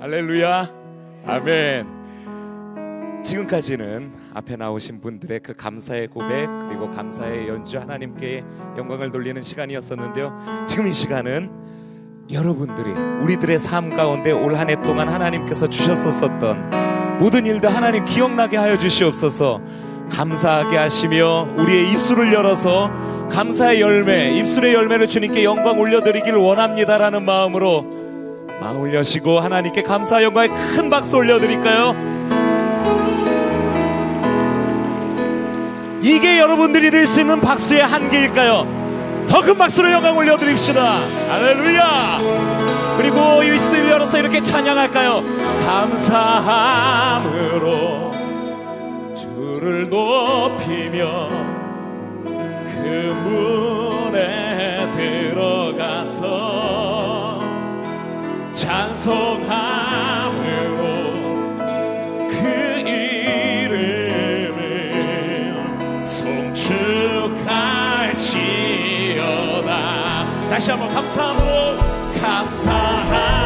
할렐루야. 아멘. 지금까지는 앞에 나오신 분들의 그 감사의 고백 그리고 감사의 연주 하나님께 영광을 돌리는 시간이었었는데요. 지금 이 시간은 여러분들이 우리들의 삶 가운데 올 한 해 동안 하나님께서 주셨었던 모든 일들 하나님 기억나게 하여 주시옵소서. 감사하게 하시며 우리의 입술을 열어서 감사의 열매, 입술의 열매를 주님께 영광 올려드리기를 원합니다라는 마음으로 마음을 여시고 하나님께 감사 영광의 큰 박수 올려드릴까요? 이게 여러분들이 들 수 있는 박수의 한계일까요? 더 큰 박수를 영광 올려드립시다. 할렐루야! 그리고 입술을 열어서 이렇게 찬양할까요? 감사함으로 주를 높이며 그 문에 들어가서 찬송함으로 그 이름을 송축할지어다. 다시 한번 감사함으로 감사함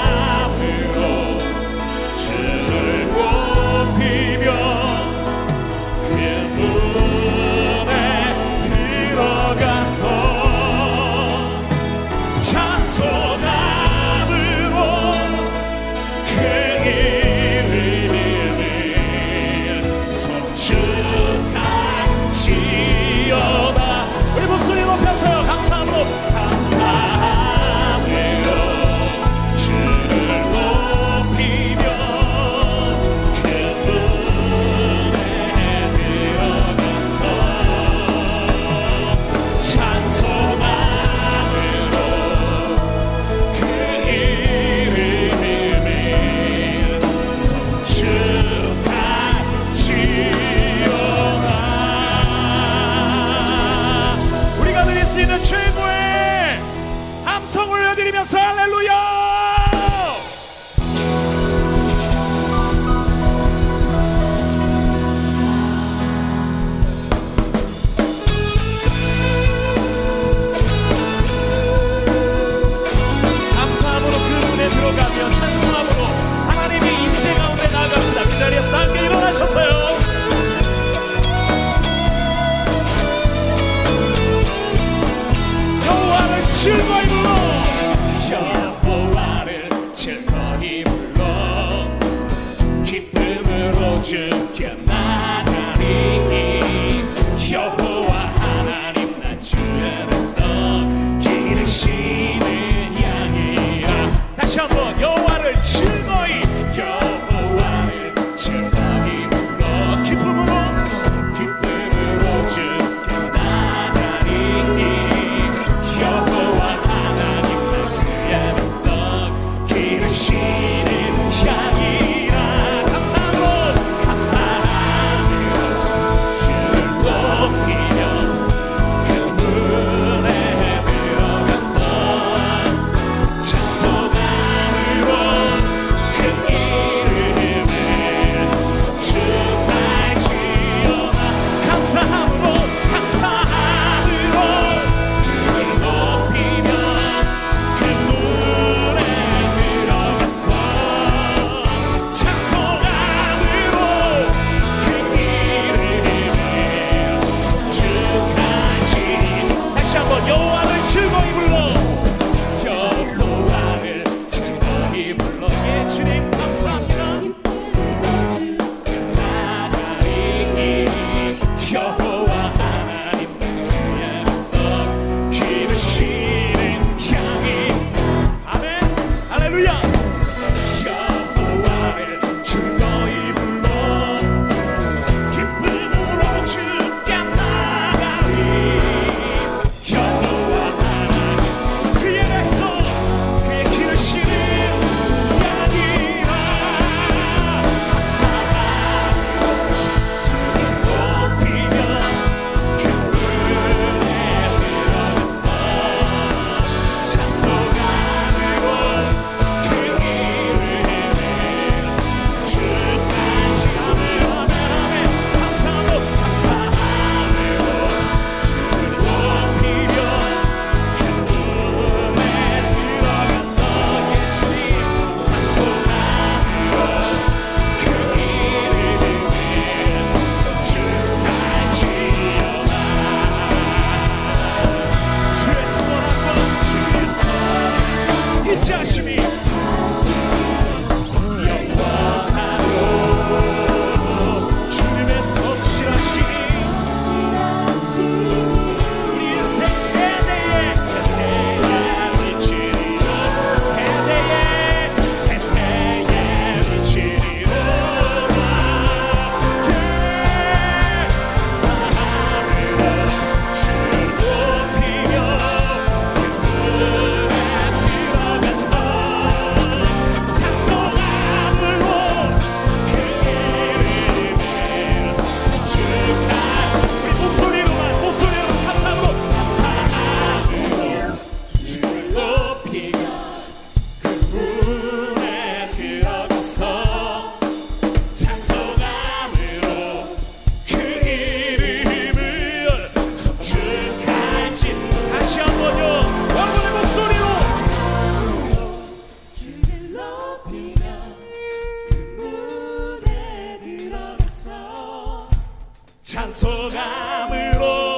인도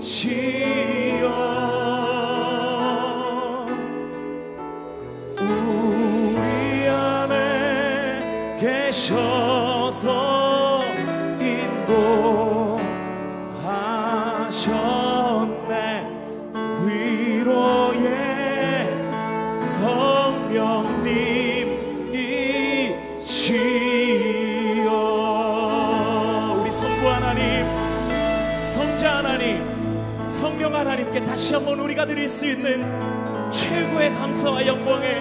시 하나님께 다시 한번 우리가 드릴 수 있는 최고의 감사와 영광에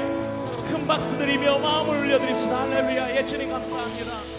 큰 박수 드리며 마음을 올려드립시다. 할렐루야. 예 주님 감사합니다